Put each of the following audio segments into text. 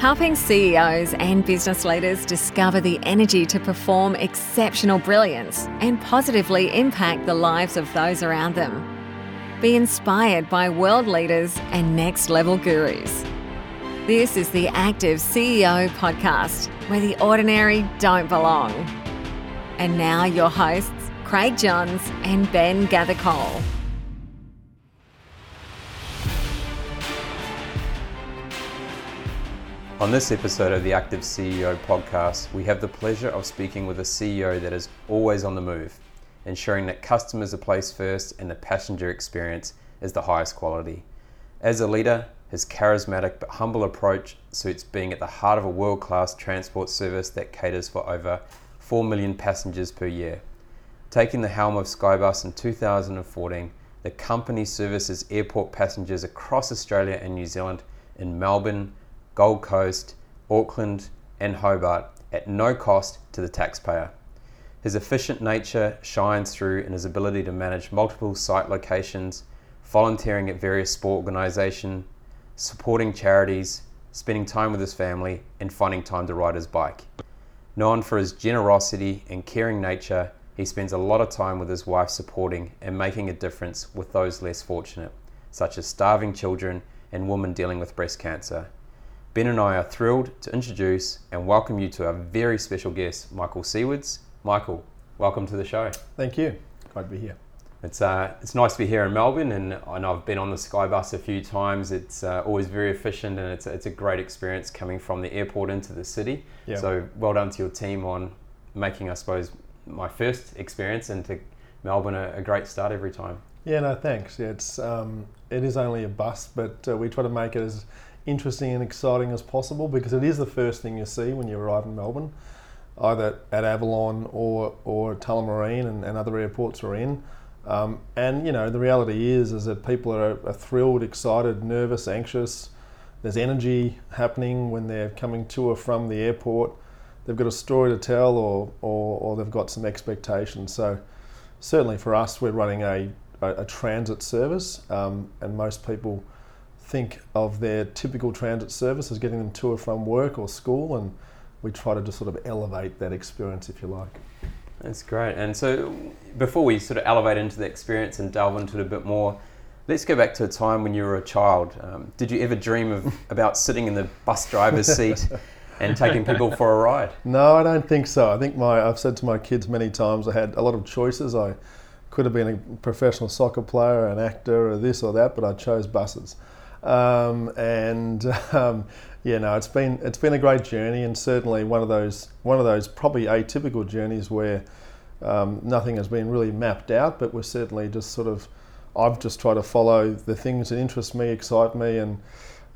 helping CEOs and business leaders discover the energy to perform exceptional brilliance and positively impact the lives of those around them. Be inspired by world leaders and next level gurus. This is the Active CEO podcast, where the ordinary don't belong. And now, your hosts, Craig Johns and Ben Gathercole. On this episode of the Active CEO podcast, we have the pleasure of speaking with a CEO that is always on the move, ensuring that customers are placed first and the passenger experience is the highest quality. As a leader, his charismatic but humble approach suits being at the heart of a world class transport service that caters for over 4 million passengers per year. Taking the helm of Skybus in 2014, the company services airport passengers across Australia and New Zealand in Melbourne, Gold Coast, Auckland, and Hobart at no cost to the taxpayer. His efficient nature shines through in his ability to manage multiple site locations, volunteering at various sport organisations, supporting charities, spending time with his family, and finding time to ride his bike. Known for his generosity and caring nature, he spends a lot of time with his wife supporting and making a difference with those less fortunate, such as starving children and women dealing with breast cancer. Ben and I are thrilled to introduce and welcome you to our very special guest, Michael Sewards. Michael, welcome to the show. Thank you. Glad to be here. It's, uh, it's nice to be here in Melbourne, and I know I've been on the Skybus a few times. It's uh, always very efficient, and it's, it's a great experience coming from the airport into the city. Yeah. So well done to your team on making, I suppose, my first experience into Melbourne a, a great start every time. Yeah, no, thanks. Yeah, it's um, it is only a bus, but uh, we try to make it as interesting and exciting as possible because it is the first thing you see when you arrive in Melbourne, either at Avalon or or Tullamarine and, and other airports we're in. Um, and you know the reality is is that people are, are thrilled, excited, nervous, anxious. There's energy happening when they're coming to or from the airport. They've got a story to tell, or or, or they've got some expectations. So certainly for us, we're running a a, a transit service, um, and most people think of their typical transit service as getting them to or from work or school, and we try to just sort of elevate that experience, if you like. That's great. And so, before we sort of elevate into the experience and delve into it a bit more, let's go back to a time when you were a child. Um, did you ever dream of about sitting in the bus driver's seat and taking people for a ride? No, I don't think so. I think my I've said to my kids many times I had a lot of choices. I could have been a professional soccer player, an actor, or this or that, but I chose buses. Um, and um, yeah, no, it's been it's been a great journey, and certainly one of those one of those probably atypical journeys where um, nothing has been really mapped out, but we're certainly just sort of I've just tried to follow the things that interest me, excite me, and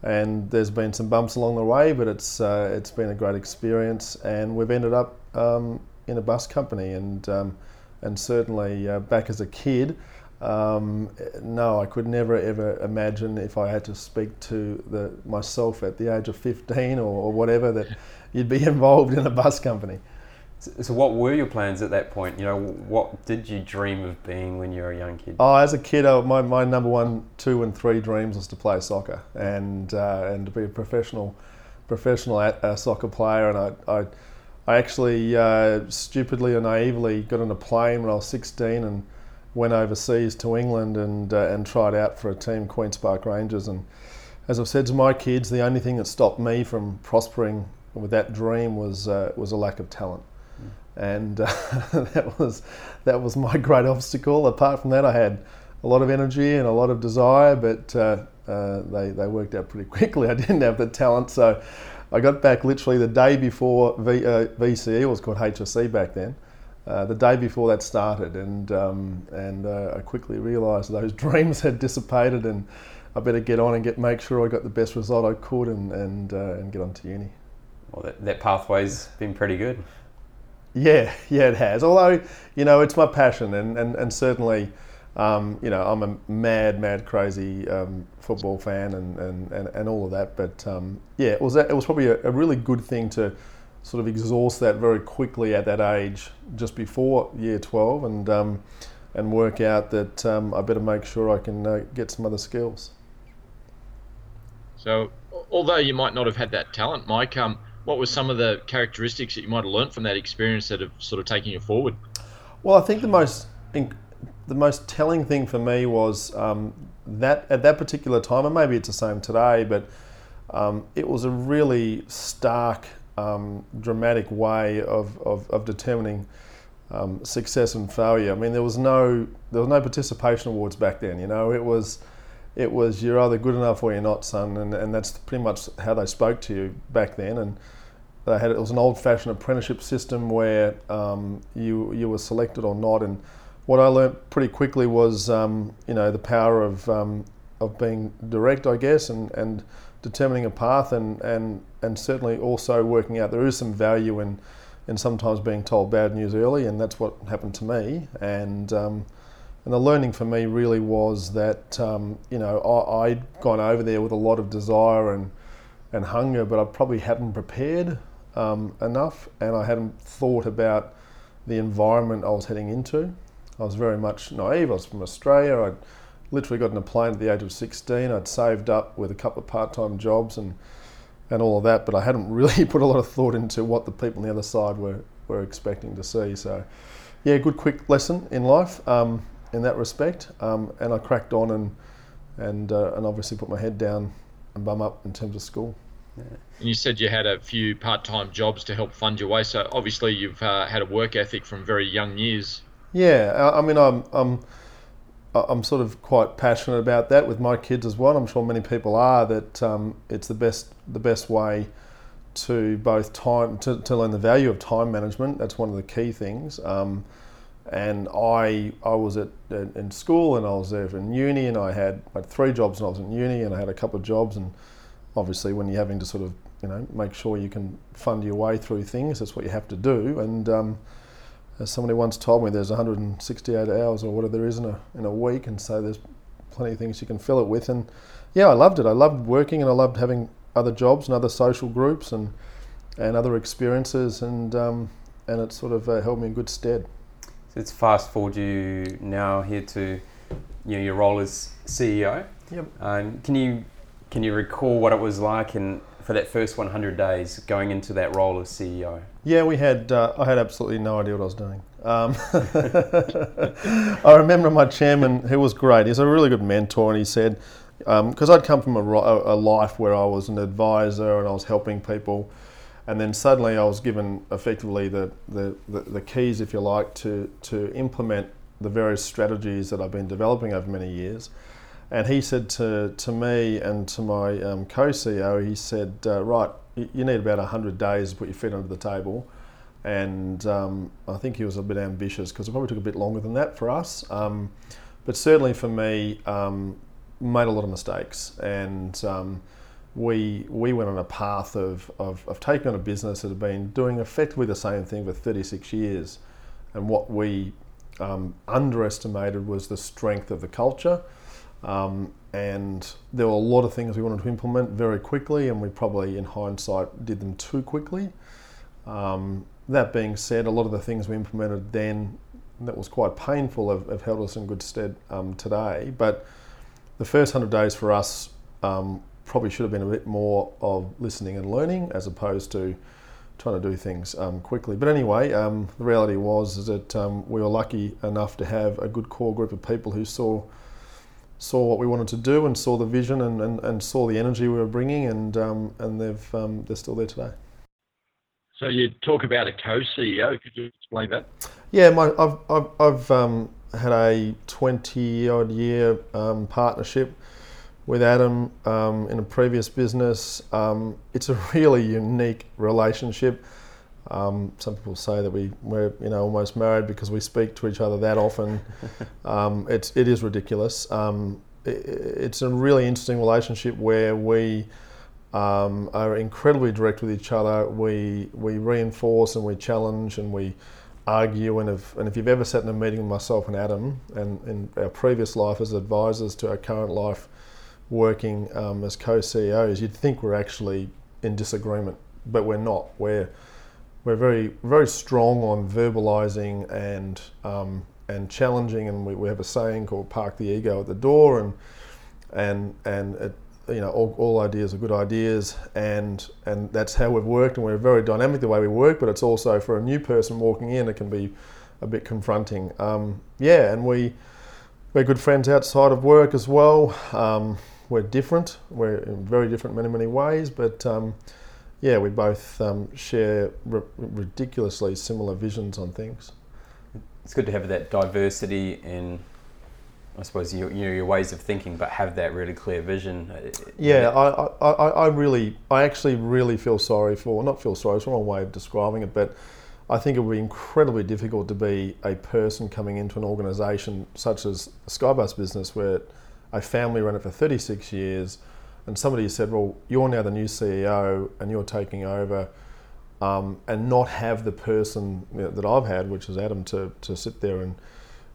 and there's been some bumps along the way, but it's uh, it's been a great experience, and we've ended up um, in a bus company, and um, and certainly uh, back as a kid. Um, no, I could never ever imagine if I had to speak to the, myself at the age of 15 or, or whatever that you'd be involved in a bus company. So, what were your plans at that point? You know, what did you dream of being when you were a young kid? Oh, as a kid, uh, my, my number one, two, and three dreams was to play soccer and uh, and to be a professional professional uh, soccer player. And I I, I actually uh, stupidly or naively got on a plane when I was 16 and went overseas to England and uh, and tried out for a team, Queens Park Rangers. And as I've said to my kids, the only thing that stopped me from prospering with that dream was uh, was a lack of talent, mm. and uh, that was that was my great obstacle. Apart from that, I had a lot of energy and a lot of desire, but uh, uh, they they worked out pretty quickly. I didn't have the talent, so. I got back literally the day before v, uh, VCE, it was called HSC back then, uh, the day before that started, and um, and uh, I quickly realised those dreams had dissipated, and I better get on and get make sure I got the best result I could, and and uh, and get on to uni. Well, that, that pathway's been pretty good. Yeah, yeah, it has. Although you know, it's my passion, and and and certainly. Um, you know, I'm a mad, mad, crazy um, football fan, and, and, and, and, all of that. But um, yeah, it was it was probably a, a really good thing to sort of exhaust that very quickly at that age, just before year 12, and um, and work out that um, I better make sure I can uh, get some other skills. So although you might not have had that talent, Mike, um, what were some of the characteristics that you might have learned from that experience that have sort of taken you forward? Well, I think the most the most telling thing for me was um, that at that particular time, and maybe it's the same today, but um, it was a really stark, um, dramatic way of, of, of determining um, success and failure. I mean, there was no there was no participation awards back then. You know, it was it was you're either good enough or you're not, son, and, and that's pretty much how they spoke to you back then. And they had it was an old-fashioned apprenticeship system where um, you you were selected or not. And what I learned pretty quickly was um, you know the power of um, of being direct, I guess, and and determining a path, and and and certainly also working out there is some value in in sometimes being told bad news early, and that's what happened to me. And um, and the learning for me really was that um, you know I, I'd gone over there with a lot of desire and and hunger, but I probably hadn't prepared um, enough, and I hadn't thought about the environment I was heading into. I was very much naive. I was from Australia. I'd literally got in a plane at the age of 16. I'd saved up with a couple of part-time jobs and and all of that, but I hadn't really put a lot of thought into what the people on the other side were, were expecting to see. So, yeah, good quick lesson in life um, in that respect. Um, and I cracked on and and uh, and obviously put my head down and bum up in terms of school. Yeah. And you said you had a few part-time jobs to help fund your way. So obviously you've uh, had a work ethic from very young years. Yeah, I mean I'm. I'm I'm sort of quite passionate about that with my kids as well. I'm sure many people are that um, it's the best the best way to both time to, to learn the value of time management. That's one of the key things. Um, and I I was at in school and I was there in uni and I had, had three jobs when I was in uni and I had a couple of jobs and obviously when you're having to sort of you know make sure you can fund your way through things, that's what you have to do. And um, as somebody once told me, there's 168 hours or whatever there is in a in a week, and so there's plenty of things you can fill it with. And yeah, I loved it. I loved working, and I loved having other jobs and other social groups and and other experiences, and um, and it sort of uh, held me in good stead. So let's fast forward you now here to you know your role as CEO. Yep. Um, can you can you recall what it was like and for that first 100 days going into that role as CEO? Yeah, we had. Uh, I had absolutely no idea what I was doing. Um, I remember my chairman, who was great. He's a really good mentor, and he said, because um, I'd come from a, a, life where I was an advisor and I was helping people, and then suddenly I was given effectively the, the, the, the keys, if you like, to to implement the various strategies that I've been developing over many years. And he said to, to me and to my um, co CEO, he said, uh, Right, you need about 100 days to put your feet under the table. And um, I think he was a bit ambitious because it probably took a bit longer than that for us. Um, but certainly for me, um, made a lot of mistakes. And um, we, we went on a path of, of, of taking on a business that had been doing effectively the same thing for 36 years. And what we um, underestimated was the strength of the culture um, and there were a lot of things we wanted to implement very quickly, and we probably, in hindsight, did them too quickly. Um, that being said, a lot of the things we implemented then that was quite painful have, have held us in good stead um, today. But the first 100 days for us um, probably should have been a bit more of listening and learning as opposed to trying to do things um, quickly. But anyway, um, the reality was that um, we were lucky enough to have a good core group of people who saw saw what we wanted to do and saw the vision and, and, and saw the energy we were bringing, and um, and they've um, they're still there today. So you talk about a co-CEO. Could you explain that? Yeah, my, I've I've, I've um, had a twenty odd year um, partnership with Adam um, in a previous business. Um, it's a really unique relationship. Um, some people say that we we're you know almost married because we speak to each other that often. um, it's it is ridiculous. Um, it, it's a really interesting relationship where we um, are incredibly direct with each other. We we reinforce and we challenge and we argue. And if and if you've ever sat in a meeting with myself and Adam and in our previous life as advisors to our current life, working um, as co-CEOs, you'd think we're actually in disagreement, but we're not. We're we're very very strong on verbalizing and um, and challenging, and we, we have a saying called "park the ego at the door," and and and it, you know, all, all, ideas are good ideas, and and that's how we've worked, and we're very dynamic the way we work. But it's also for a new person walking in, it can be a bit confronting. Um, yeah, and we we're good friends outside of work as well. Um, we're different. We're in very different many many ways, but um, yeah, we both um, share r- ridiculously similar visions on things. It's good to have that diversity in I suppose your, you know, your ways of thinking, but have that really clear vision. Uh, yeah, I, I, I really, I actually really feel sorry for, not feel sorry, it's the wrong way of describing it, but I think it would be incredibly difficult to be a person coming into an organisation such as Skybus business where a family ran it for 36 years and somebody said, well, you're now the new CEO and you're taking over um, and not have the person you know, that I've had, which is Adam, to, to sit there and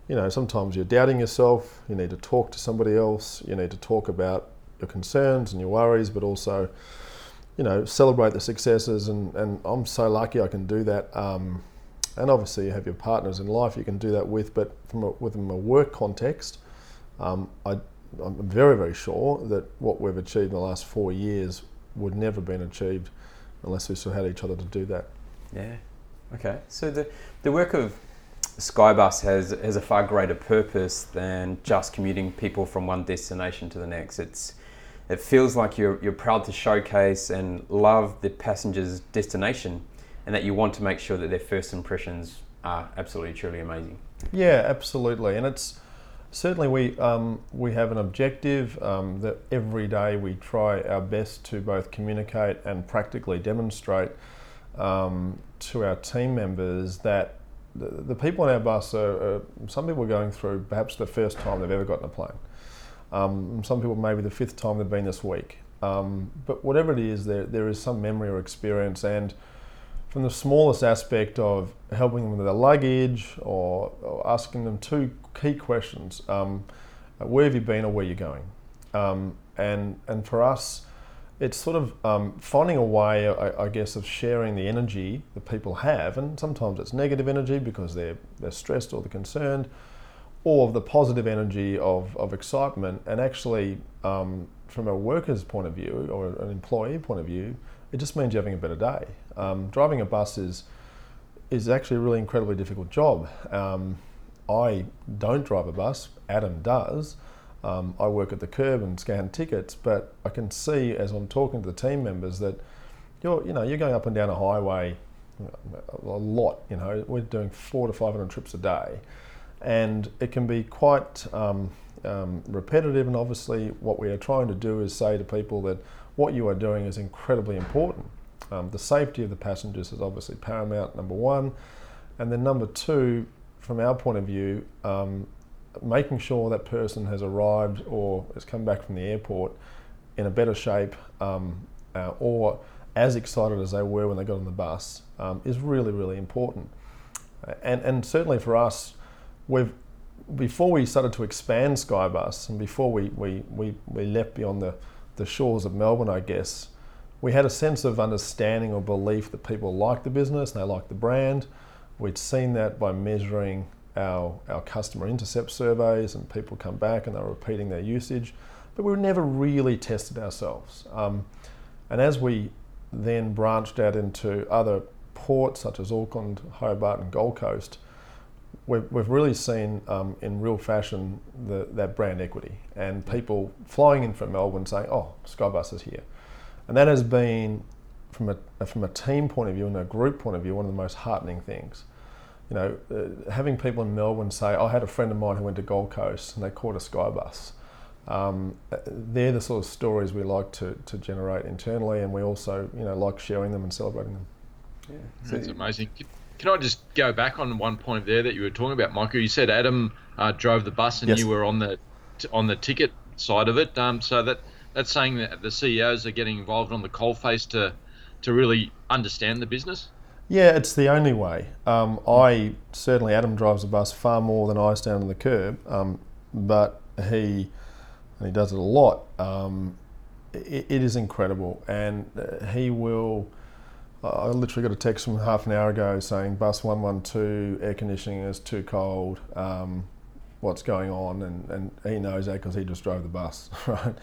you know, sometimes you're doubting yourself, you need to talk to somebody else, you need to talk about your concerns and your worries, but also, you know, celebrate the successes. And, and I'm so lucky I can do that. Um, and obviously, you have your partners in life you can do that with, but from a, within a work context, um, I, I'm very, very sure that what we've achieved in the last four years would never have been achieved unless we still had each other to do that. Yeah. Okay. So the, the work of Skybus has, has a far greater purpose than just commuting people from one destination to the next. It's, it feels like you're, you're proud to showcase and love the passenger's destination and that you want to make sure that their first impressions are absolutely truly amazing. Yeah, absolutely. And it's certainly we, um, we have an objective um, that every day we try our best to both communicate and practically demonstrate um, to our team members that the, the people on our bus are, are, some people are going through perhaps the first time they've ever gotten a plane. Um, some people maybe the fifth time they've been this week. Um, but whatever it is, there, there is some memory or experience. And from the smallest aspect of helping them with their luggage or, or asking them two key questions um, where have you been or where you're you going? Um, and, and for us, it's sort of um, finding a way, I, I, guess, of sharing the energy that people have, and sometimes it's negative energy because they're they're stressed or they're concerned, or the positive energy of, of excitement. And actually, um, from a worker's point of view or an employee point of view, it just means you're having a better day. Um, driving a bus is is actually a really incredibly difficult job. Um, I don't drive a bus. Adam does. Um, I work at the curb and scan tickets, but I can see as I'm talking to the team members that you're, you know, you're going up and down a highway a lot. You know, we're doing four to five hundred trips a day, and it can be quite um, um, repetitive. And obviously, what we are trying to do is say to people that what you are doing is incredibly important. Um, the safety of the passengers is obviously paramount, number one, and then number two, from our point of view, um, making sure that person has arrived or has come back from the airport in a better shape um, uh, or as excited as they were when they got on the bus um, is really, really important. And, and certainly for us, we've before we started to expand Skybus and before we, we, we, we left beyond the, the shores of Melbourne, I guess, we had a sense of understanding or belief that people liked the business and they liked the brand. We'd seen that by measuring our, our customer intercept surveys and people come back and they're repeating their usage, but we never really tested ourselves. Um, and as we then branched out into other ports such as Auckland, Hobart, and Gold Coast, we've, we've really seen um, in real fashion the, that brand equity and people flying in from Melbourne saying, oh, Skybus is here. And that has been, from a, from a team point of view and a group point of view, one of the most heartening things you know, uh, having people in Melbourne say, I had a friend of mine who went to Gold Coast and they caught a Skybus. Um, they're the sort of stories we like to, to generate internally, and we also, you know, like sharing them and celebrating them. Yeah, so that's amazing. Can I just go back on one point there that you were talking about, Michael? You said Adam uh, drove the bus and yes. you were on the on the ticket side of it. Um, so that that's saying that the CEOs are getting involved on the coalface to to really understand the business. Yeah, it's the only way. Um, I certainly Adam drives a bus far more than I stand on the curb, um, but he and he does it a lot. Um, it, it is incredible, and uh, he will. I literally got a text from half an hour ago saying bus one one two air conditioning is too cold. Um, what's going on, and, and he knows that because he just drove the bus, right?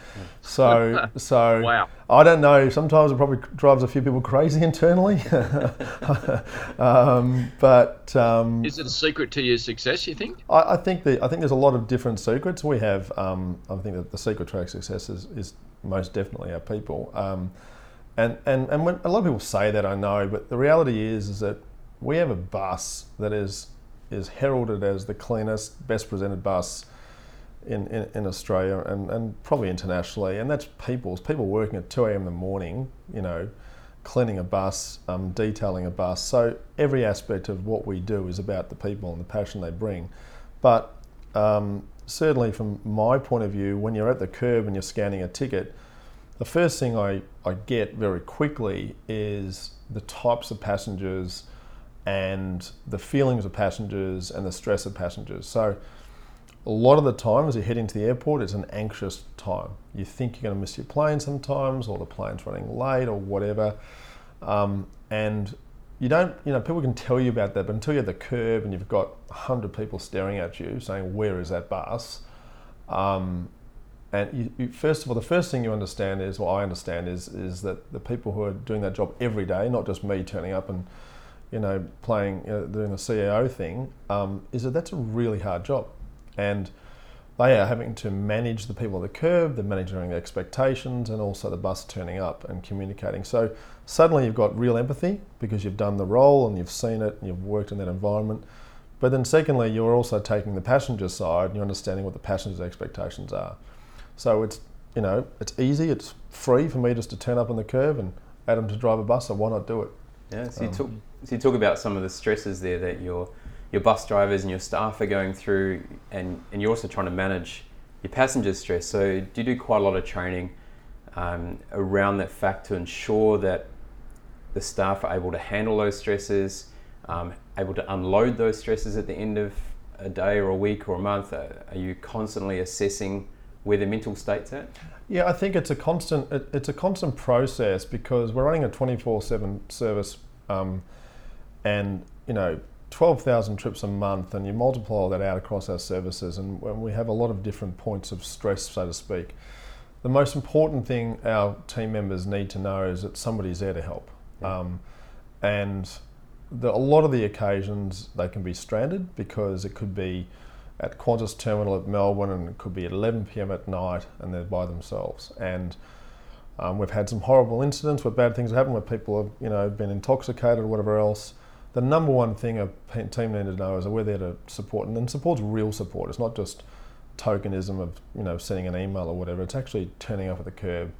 So, so wow. I don't know. Sometimes it probably drives a few people crazy internally, um, but um, is it a secret to your success? You think? I, I, think the I think there's a lot of different secrets. We have. Um, I think that the secret to our success is, is most definitely our people. Um, and and and when, a lot of people say that I know, but the reality is is that we have a bus that is is heralded as the cleanest, best presented bus in, in, in, Australia and, and probably internationally. And that's people's people working at 2 a.m. in the morning, you know, cleaning a bus, um, detailing a bus. So every aspect of what we do is about the people and the passion they bring. But um, certainly from my point of view, when you're at the curb and you're scanning a ticket, the first thing I, I get very quickly is the types of passengers and the feelings of passengers and the stress of passengers. So, a lot of the time as you head into the airport, it's an anxious time. You think you're going to miss your plane sometimes, or the plane's running late, or whatever. Um, and you don't, you know, people can tell you about that, but until you're at the curb and you've got 100 people staring at you saying, Where is that bus? Um, and you, you, first of all, the first thing you understand is, what I understand is, is that the people who are doing that job every day, not just me turning up and you know, playing, you know, doing the CEO thing, um, is that that's a really hard job. And they are having to manage the people at the curb, they're managing the expectations, and also the bus turning up and communicating. So suddenly you've got real empathy because you've done the role and you've seen it and you've worked in that environment. But then, secondly, you're also taking the passenger side and you're understanding what the passenger's expectations are. So it's you know it's easy, it's free for me just to turn up on the curb and Adam to drive a bus. So why not do it? Yeah. So you um, talk so you talk about some of the stresses there that your your bus drivers and your staff are going through, and, and you're also trying to manage your passengers' stress. So do you do quite a lot of training um, around that fact to ensure that the staff are able to handle those stresses, um, able to unload those stresses at the end of a day or a week or a month? Are you constantly assessing where their mental state's at? Yeah, I think it's a constant it, it's a constant process because we're running a twenty four seven service. Um, and you know 12,000 trips a month and you multiply all that out across our services and we have a lot of different points of stress so to speak. The most important thing our team members need to know is that somebody's there to help. Um, and the, a lot of the occasions they can be stranded because it could be at Qantas terminal at Melbourne and it could be at 11 p.m. at night and they're by themselves. And um, we've had some horrible incidents where bad things have happened where people have you know been intoxicated or whatever else the number one thing a team need to know is that we're there to support, and then support's real support. It's not just tokenism of you know sending an email or whatever. It's actually turning up at the curb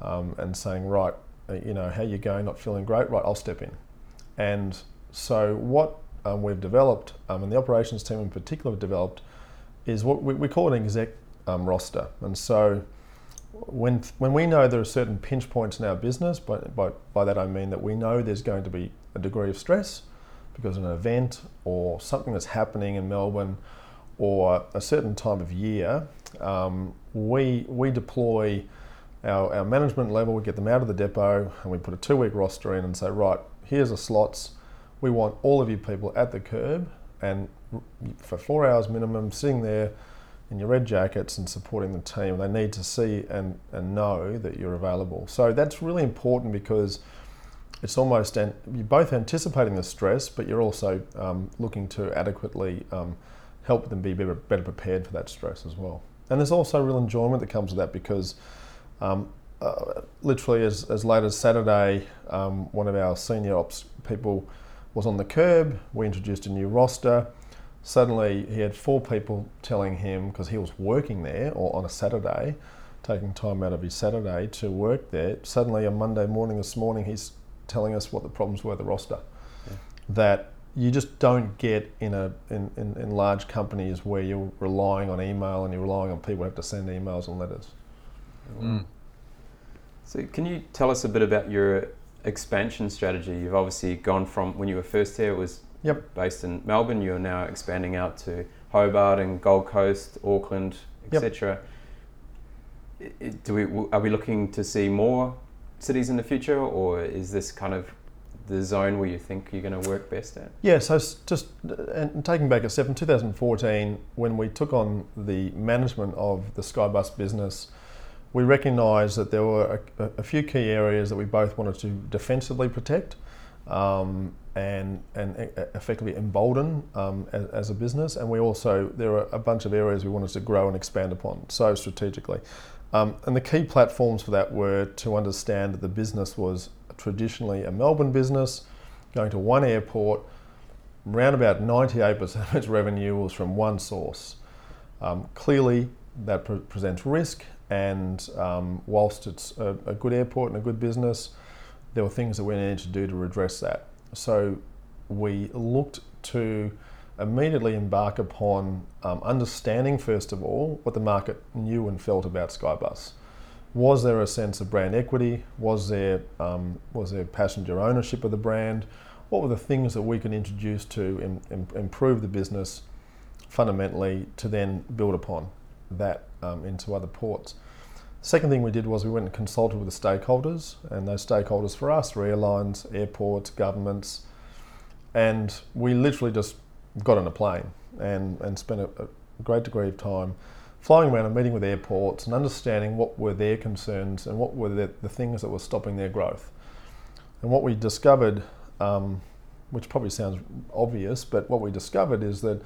um, and saying, right, uh, you know, how you going? Not feeling great? Right, I'll step in. And so what um, we've developed, um, and the operations team in particular have developed, is what we, we call an exec um, roster. And so when when we know there are certain pinch points in our business, by, by, by that I mean that we know there's going to be a degree of stress because an event or something that's happening in Melbourne or a certain time of year, um, we, we deploy our, our management level, we get them out of the depot and we put a two week roster in and say, right, here's the slots. We want all of you people at the curb and for four hours minimum sitting there in your red jackets and supporting the team. They need to see and, and know that you're available. So that's really important because it's almost an, you're both anticipating the stress, but you're also um, looking to adequately um, help them be better, better, prepared for that stress as well. And there's also real enjoyment that comes with that because um, uh, literally as, as late as Saturday, um, one of our senior ops people was on the curb. We introduced a new roster. Suddenly, he had four people telling him because he was working there or on a Saturday, taking time out of his Saturday to work there. Suddenly, on Monday morning, this morning, he's telling us what the problems were, the roster. Yeah. That you just don't get in a in, in, in, large companies where you're relying on email and you're relying on people who have to send emails and letters. Mm. So can you tell us a bit about your expansion strategy? You've obviously gone from when you were first here, it was yep. based in Melbourne. You're now expanding out to Hobart and Gold Coast, Auckland, etc. Yep. Do we are we looking to see more cities in the future, or is this kind of the zone where you think you're going to work best at? Yeah, so just and taking back a step, in 2014, when we took on the management of the Skybus business, we recognised that there were a, a, few key areas that we both wanted to defensively protect um, and and effectively embolden um, as, as, a business, and we also there were a bunch of areas we wanted to grow and expand upon. So strategically, um, and the key platforms for that were to understand that the business was traditionally a Melbourne business, going to one airport. Around about 98% of its revenue was from one source. Um, clearly, that pre- presents risk, and um, whilst it's a, a good airport and a good business, there were things that we needed to do to redress that. So we looked to immediately embark upon um, understanding, first of all, what the market knew and felt about Skybus. Was there a sense of brand equity? Was there, um, was there passenger ownership of the brand? What were the things that we could introduce to Im- Im- improve the business fundamentally to then build upon that um, into other ports? Second thing we did was we went and consulted with the stakeholders, and those stakeholders for us were airlines, airports, governments, and we literally just got on a plane and, and spent a, a great degree of time flying around and meeting with airports and understanding what were their concerns and what were the, the things that were stopping their growth. And what we discovered, um, which probably sounds obvious, but what we discovered is that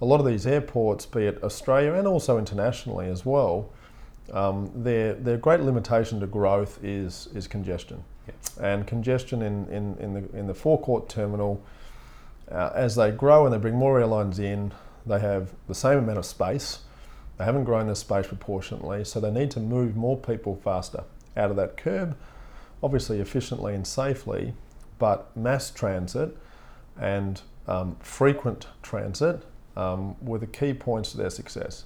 a lot of these airports, be it Australia and also internationally as well, um, their, their great limitation to growth is, is congestion. And congestion in, in, in, the, in the forecourt terminal uh, as they grow and they bring more airlines in, they have the same amount of space. They haven't grown their space proportionately, so they need to move more people faster out of that curb, obviously efficiently and safely, but mass transit and um, frequent transit um, were the key points to their success.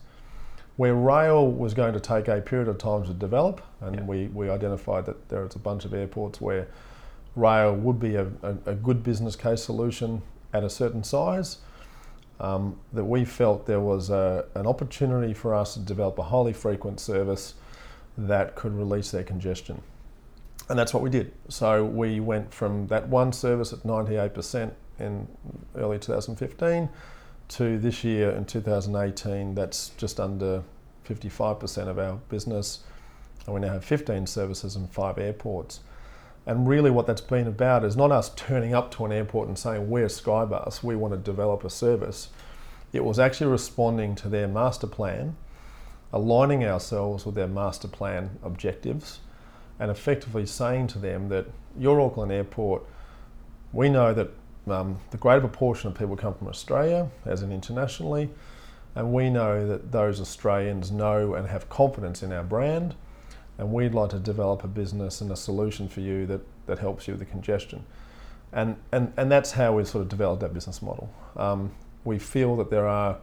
Where rail was going to take a period of time to develop, and yeah. we, we identified that there was a bunch of airports where rail would be a, a, a good business case solution at a certain size, um, that we felt there was a, an opportunity for us to develop a highly frequent service that could release their congestion. And that's what we did. So we went from that one service at 98% in early 2015 to this year in 2018, that's just under 55% of our business. And we now have 15 services and five airports. And really, what that's been about is not us turning up to an airport and saying, We're Skybus, we want to develop a service. It was actually responding to their master plan, aligning ourselves with their master plan objectives, and effectively saying to them that your Auckland Airport, we know that um, the greater proportion of people come from Australia, as in internationally, and we know that those Australians know and have confidence in our brand and we'd like to develop a business and a solution for you that, that helps you with the congestion. And, and, and that's how we sort of developed that business model. Um, we feel that there are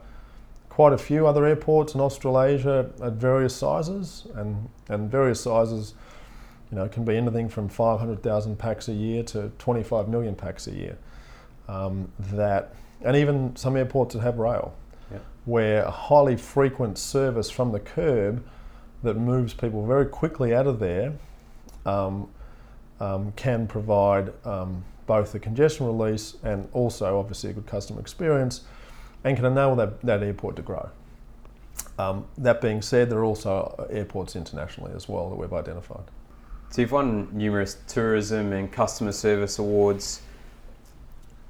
quite a few other airports in Australasia at various sizes, and, and various sizes you know, can be anything from 500,000 pax a year to 25 million pax a year. Um, that, and even some airports that have rail, yeah. where a highly frequent service from the curb that moves people very quickly out of there um, um, can provide um, both the congestion release and also obviously a good customer experience and can enable that, that airport to grow. Um, that being said, there are also airports internationally as well that we've identified. So you've won numerous tourism and customer service awards.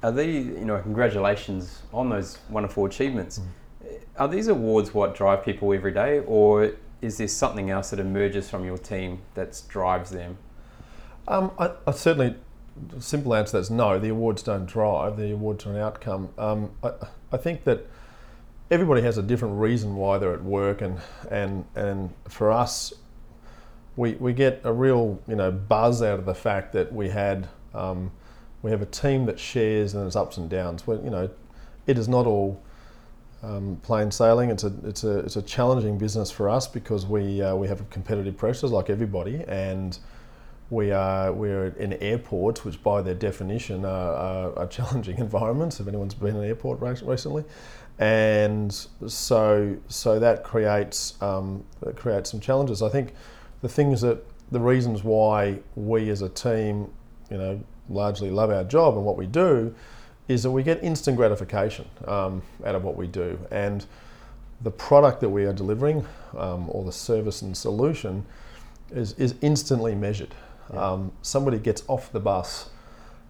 Are these, you know, congratulations on those wonderful achievements. Mm. Are these awards what drive people every day, or is there something else that emerges from your team that drives them? Um, I, I, certainly, the simple answer is no. The awards don't drive. The awards are an outcome. Um, I, I think that everybody has a different reason why they're at work, and and and for us, we we get a real you know buzz out of the fact that we had um, we have a team that shares and there's ups and downs. Well, you know, it is not all um, plain sailing. It's a it's a it's a challenging business for us because we uh, we have competitive pressures like everybody, and we are we're in airports, which by their definition are, are, are challenging environments. If anyone's been in an airport recently, and so so that creates um, that creates some challenges. I think the things that the reasons why we as a team, you know, largely love our job and what we do is that we get instant gratification um, out of what we do. And the product that we are delivering um, or the service and solution is, is instantly measured. Yeah. Um, somebody gets off the bus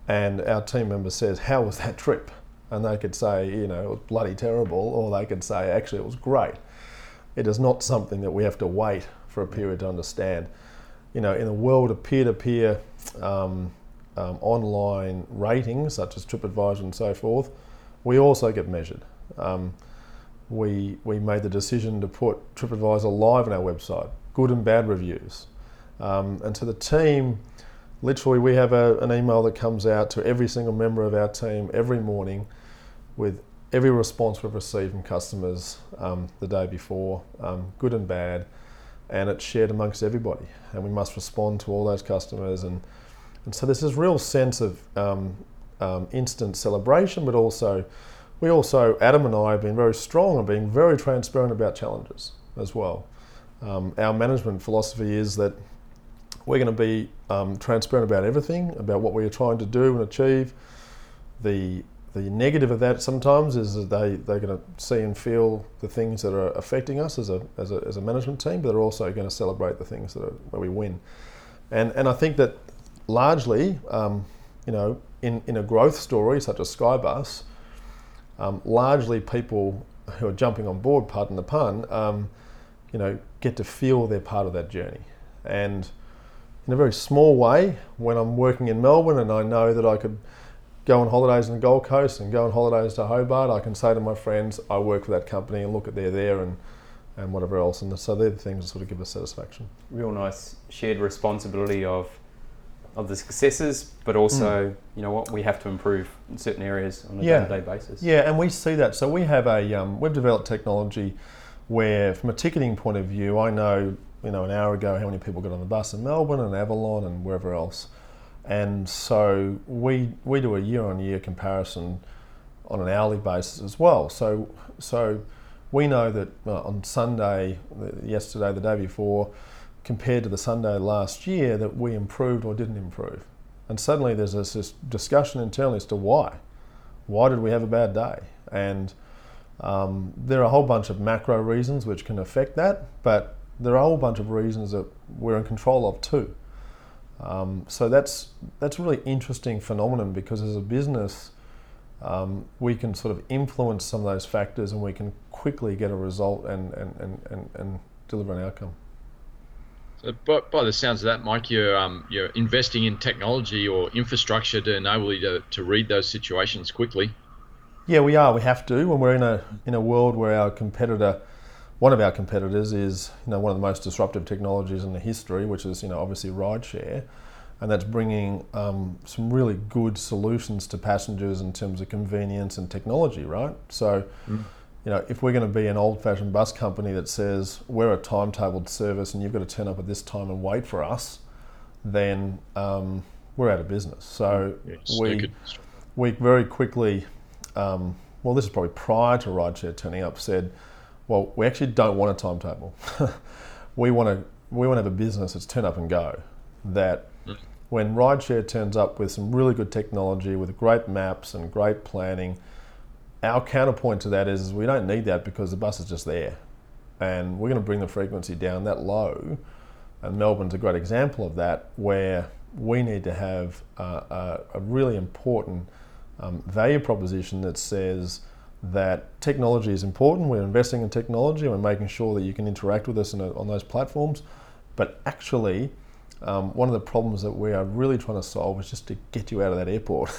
and our team member says, How was that trip? And they could say, You know, it was bloody terrible, or they could say, Actually, it was great. It is not something that we have to wait for a period to understand. You know, in a world of peer to peer online ratings, such as TripAdvisor and so forth, we also get measured. Um, we, we made the decision to put TripAdvisor live on our website, good and bad reviews. Um, and to the team, literally, we have a, an email that comes out to every single member of our team every morning with every response we've received from customers um, the day before, um, good and bad, and it's shared amongst everybody. And we must respond to all those customers. And, and so there's this real sense of um, um instant celebration, but also we also, Adam and I, have been very strong and being very transparent about challenges as well. Um, our management philosophy is that we're going to be um, transparent about everything, about what we are trying to do and achieve. The the negative of that sometimes is that they, they're going to see and feel the things that are affecting us as a, as a, as a management team, but they're also going to celebrate the things that are where we win. And, and I think that largely, um, you know, in, in a growth story such as Skybus, um, largely people who are jumping on board, pardon the pun, um, you know, get to feel they're part of that journey. And in a very small way, when I'm working in Melbourne and I know that I could go on holidays in the Gold Coast and go on holidays to Hobart, I can say to my friends, I work for that company and look at they're there and, and whatever else. And so they're the things that sort of give us satisfaction. Real nice shared responsibility of of the successes, but also, mm. you know what, we have to improve in certain areas on a yeah. day-to-day basis. Yeah, and we see that. So we have a um, we've developed technology where, from a ticketing point of view, I know you know an hour ago how many people got on the bus in Melbourne and Avalon and wherever else, and so we we do a year-on-year comparison on an hourly basis as well. So so we know that uh, on Sunday, yesterday, the day before compared to the Sunday last year that we improved or didn't improve. And suddenly there's this, discussion internally as to why. Why did we have a bad day? And um, there are a whole bunch of macro reasons which can affect that, but there are a whole bunch of reasons that we're in control of too. Um, so that's that's a really interesting phenomenon because as a business, um, we can sort of influence some of those factors and we can quickly get a result and, and, and, and, and deliver an outcome. So by, by, the sounds of that, Mike, you're um, you're investing in technology or infrastructure to enable you to, to read those situations quickly. Yeah, we are. We have to when we're in a in a world where our competitor, one of our competitors, is you know one of the most disruptive technologies in the history, which is you know obviously rideshare, and that's bringing um, some really good solutions to passengers in terms of convenience and technology, right? So. Mm you know, if we're going to be an old-fashioned bus company that says we're a timetabled service and you've got to turn up at this time and wait for us, then um, we're out of business. So yes, we we very quickly, um, well, this is probably prior to rideshare turning up, said, well, we actually don't want a timetable. we want to we want to have a business that's turn up and go. That mm. when rideshare turns up with some really good technology, with great maps and great planning our counterpoint to that is, we don't need that because the bus is just there. And we're going to bring the frequency down that low. And Melbourne's a great example of that, where we need to have a, a really important um, value proposition that says that technology is important. We're investing in technology. We're making sure that you can interact with us a, on those platforms. But actually, um, one of the problems that we are really trying to solve is just to get you out of that airport.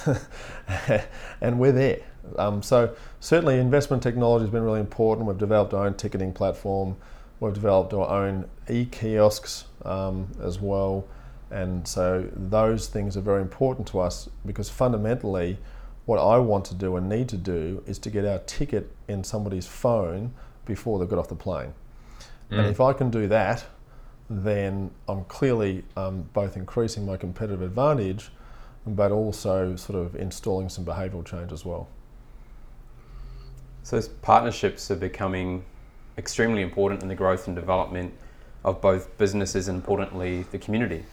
and we're there. Um, so certainly investment technology has been really important. We've developed our own ticketing platform. We've developed our own e-kiosks um, as well. And so those things are very important to us because fundamentally what I want to do and need to do is to get our ticket in somebody's phone before they've got off the plane. Mm. And if I can do that, then I'm clearly um, both increasing my competitive advantage, but also sort of installing some behavioural change as well. So those partnerships are becoming extremely important in the growth and development of both businesses and importantly the community.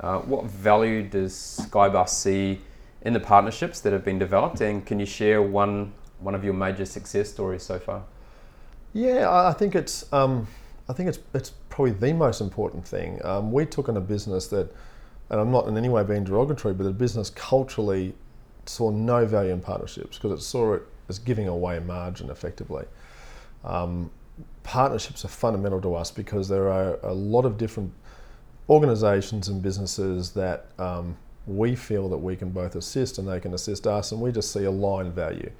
Uh, what value does Skybus see in the partnerships that have been developed, and can you share one one of your major success stories so far? Yeah, I think it's um, I think it's it's probably the most important thing. Um, we took on a business that, and I'm not in any way being derogatory, but the business culturally saw no value in partnerships because it saw it as giving away margin effectively. Um, partnerships are fundamental to us because there are a lot of different organisations and businesses that um, we feel that we can both assist and they can assist us, and we just see aligned value.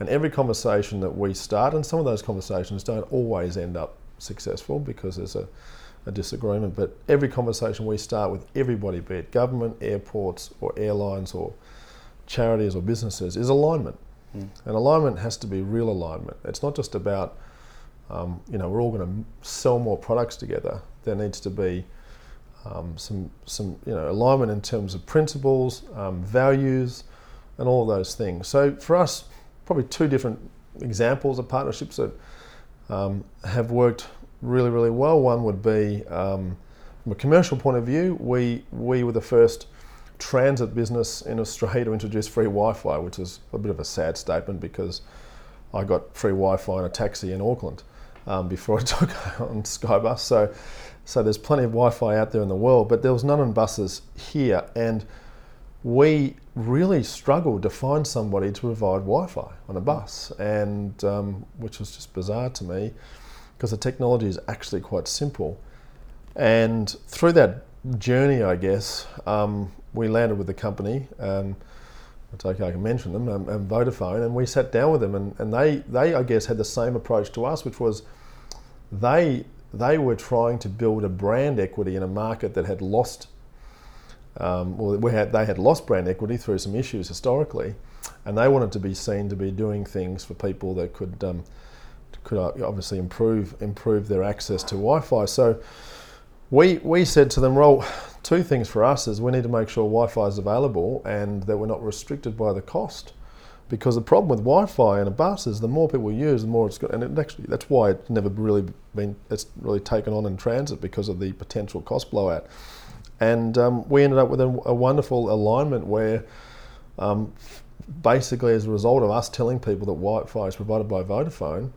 And every conversation that we start, and some of those conversations don't always end up successful because there's a, a disagreement, but every conversation we start with everybody, be it government, airports, or airlines, or charities or businesses, is alignment. Mm. And alignment has to be real alignment. It's not just about, um, you know, we're all going to sell more products together. There needs to be um, some, some, you know, alignment in terms of principles, um, values, and all those things. So for us, probably two different examples of partnerships that um, have worked really, really well. One would be um, from a commercial point of view, we, we were the first transit business in Australia to introduce free Wi-Fi, which is a bit of a sad statement because I got free Wi-Fi in a taxi in Auckland um, before I took on Skybus. So, so there's plenty of Wi-Fi out there in the world, but there was none on buses here, and we really struggled to find somebody to provide Wi-Fi on a bus, and um, which was just bizarre to me because the technology is actually quite simple. And through that journey, I guess, um, we landed with the company. Um, it's okay, I can mention them, um, and Vodafone, and we sat down with them, and, and they, they, I guess, had the same approach to us, which was they, they were trying to build a brand equity in a market that had lost, um, well, we had, they had lost brand equity through some issues historically, and they wanted to be seen to be doing things for people that could, um, could uh, obviously improve, improve their access to Wi-Fi. So we, we said to them, well, two things for us is we need to make sure Wi-Fi is available and that we're not restricted by the cost. Because the problem with Wi-Fi in a bus is the more people use, the more it's good. And it actually, that's why it's never really been, it's really taken on in transit because of the potential cost blowout. And um, we ended up with a, a wonderful alignment where um, basically as a result of us telling people that Wi-Fi is provided by Vodafone,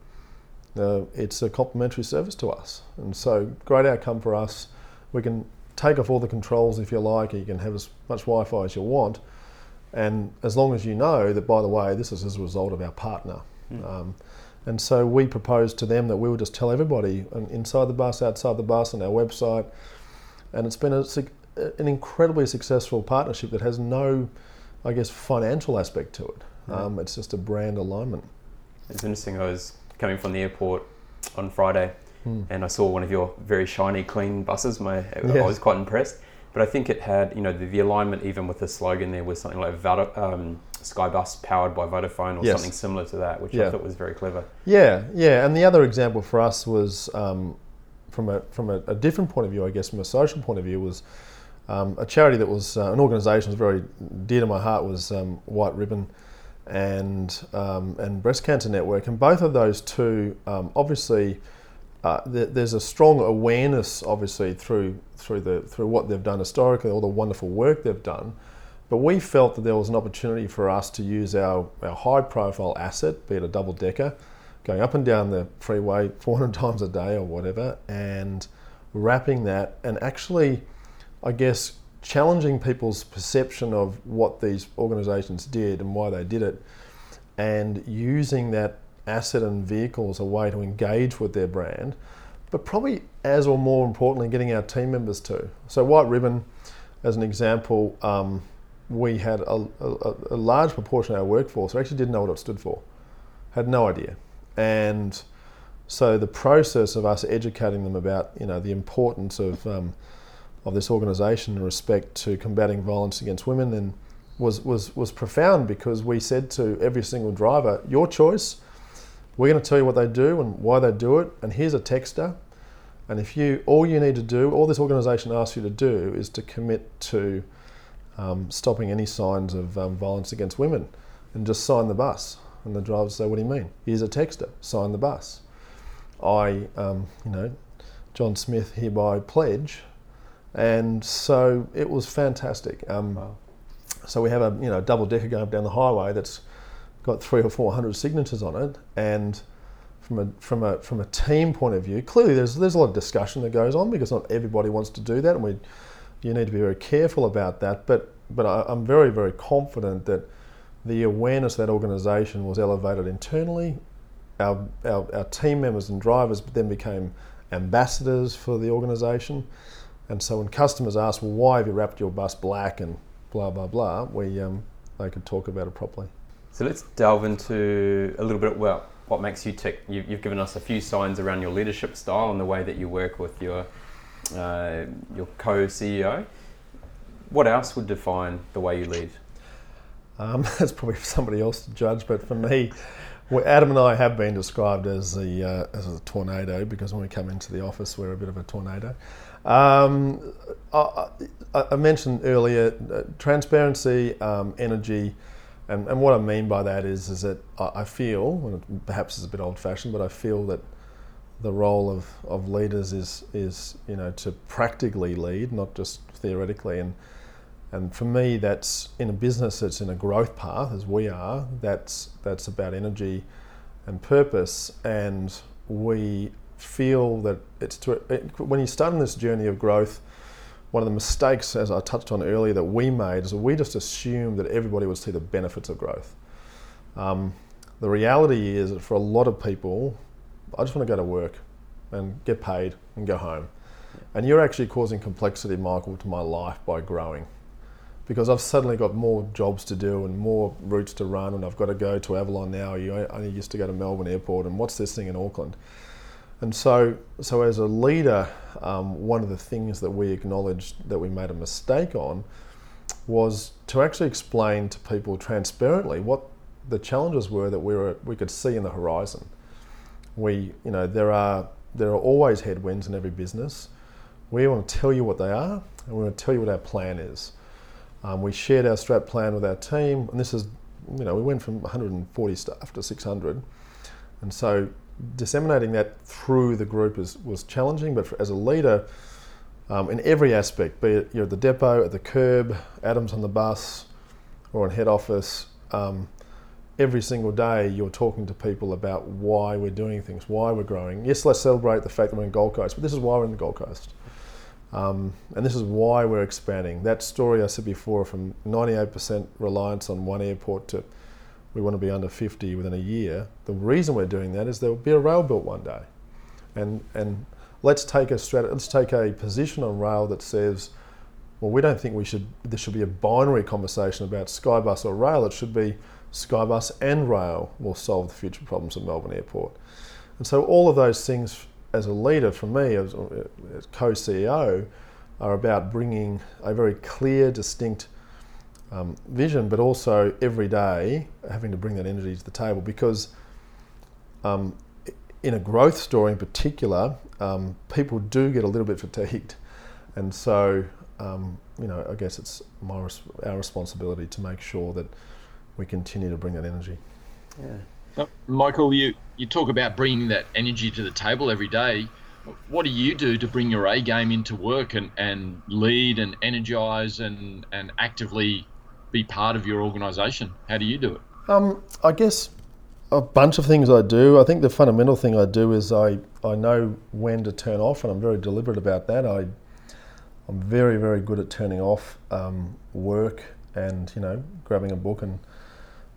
uh, it's a complimentary service to us. And so, great outcome for us. We can take off all the controls if you like, you can have as much Wi Fi as you want. And as long as you know that, by the way, this is as a result of our partner. Mm. Um, and so we proposed to them that we would just tell everybody inside the bus, outside the bus, on our website. And it's been a, an incredibly successful partnership that has no, I guess, financial aspect to it. Um, it's just a brand alignment. It's interesting. I was coming from the airport on Friday, mm. and I saw one of your very shiny, clean buses. My yes. I was quite impressed. But I think it had, you know, the, the alignment even with the slogan there was something like um, Skybus powered by Vodafone or yes. something similar to that, which yeah. I thought was very clever. Yeah, yeah. And the other example for us was um, from a from a, a, different point of view, I guess, from a social point of view, was um, a charity that was uh, an organisation that was very dear to my heart was um, White Ribbon and um, and Breast Cancer Network, and both of those two, um, obviously, uh, th- there's a strong awareness, obviously, through through the through what they've done historically, all the wonderful work they've done. But we felt that there was an opportunity for us to use our, our high profile asset, be it a double decker, going up and down the freeway 400 times a day or whatever, and wrapping that and actually, I guess, challenging people's perception of what these organisations did and why they did it, and using that asset and vehicle as a way to engage with their brand, but probably as or more importantly, getting our team members to. So, White Ribbon, as an example, um, we had a, a, a, large proportion of our workforce who actually didn't know what it stood for, had no idea. And so the process of us educating them about, you know, the importance of um, of this organisation in respect to combating violence against women was, was, was profound because we said to every single driver, your choice, we're going to tell you what they do and why they do it, and here's a texter. And if you, all you need to do, all this organisation asks you to do is to commit to um, stopping any signs of um, violence against women and just sign the bus. And the driver say, what do you mean? Here's a texter, sign the bus. I, um, you know, John Smith hereby pledge and so it was fantastic. Um, wow. So we have a you know double decker going down the highway that's got three or four hundred signatures on it, and from a from a from a team point of view, clearly there's there's a lot of discussion that goes on because not everybody wants to do that, and we you need to be very careful about that. But but I, I'm very very confident that the awareness of that organisation was elevated internally. Our, our, our team members and drivers then became ambassadors for the organisation. And so when customers ask, well, why have you wrapped your bus black and blah, blah, blah, we, um, they could talk about it properly. So let's delve into a little bit well, what makes you tick. You, have given us a few signs around your leadership style and the way that you work with your, uh, your co-CEO. What else would define the way you lead? Um, that's probably for somebody else to judge, but for me, Adam and I have been described as a, uh, as a tornado because when we come into the office, we're a bit of a tornado. Um, I, I, mentioned earlier uh, transparency, um, energy, and, and, what I mean by that is is that I, feel, perhaps it's a bit old-fashioned, but I feel that the role of, of leaders is is you know to practically lead, not just theoretically. And and for me, that's in a business that's in a growth path, as we are. That's that's about energy and purpose, and we feel that it's to, it, when you start on this journey of growth, one of the mistakes, as I touched on earlier, that we made is that we just assumed that everybody would see the benefits of growth. Um, the reality is that for a lot of people, I just want to go to work and get paid and go home. And you're actually causing complexity, Michael, to my life by growing. Because I've suddenly got more jobs to do and more routes to run, and I've got to go to Avalon now. You only used to go to Melbourne Airport, and what's this thing in Auckland? And so, so as a leader, um, one of the things that we acknowledged that we made a mistake on was to actually explain to people transparently what the challenges were that we were we could see in the horizon. We, you know, there are there are always headwinds in every business. We want to tell you what they are, and we want to tell you what our plan is. Um, we shared our strat plan with our team, and this is, you know, we went from 140 staff to 600, and so disseminating that through the group is, was challenging, but for, as a leader, um, in every aspect, be it you're at the depot, at the curb, Adams on the bus, or in head office, um, every single day you're talking to people about why we're doing things, why we're growing. Yes, let's celebrate the fact that we're in Gold Coast, but this is why we're in the Gold Coast. Um, and this is why we're expanding. That story I said before from 98% reliance on one airport to we want to be under 50 within a year. The reason we're doing that is there will be a rail built one day. And, and let's, take a strat- let's take a position on rail that says, well, we don't think we should, there should be a binary conversation about Skybus or rail. It should be Skybus and rail will solve the future problems of Melbourne Airport. And so all of those things, as a leader, for me, as, uh, as co-CEO, are about bringing a very clear, distinct um, vision, but also every day having to bring that energy to the table because um, in a growth story in particular, um, people do get a little bit fatigued. And so, um, you know, I guess it's my, our responsibility to make sure that we continue to bring that energy. Yeah. Michael, you, you talk about bringing that energy to the table every day. What do you do to bring your A game into work and, and lead and energize and, and actively be part of your organisation? How do you do it? Um, I guess a bunch of things I do. I think the fundamental thing I do is I, I know when to turn off, and I'm very deliberate about that. I I'm very very good at turning off um, work and you know grabbing a book, and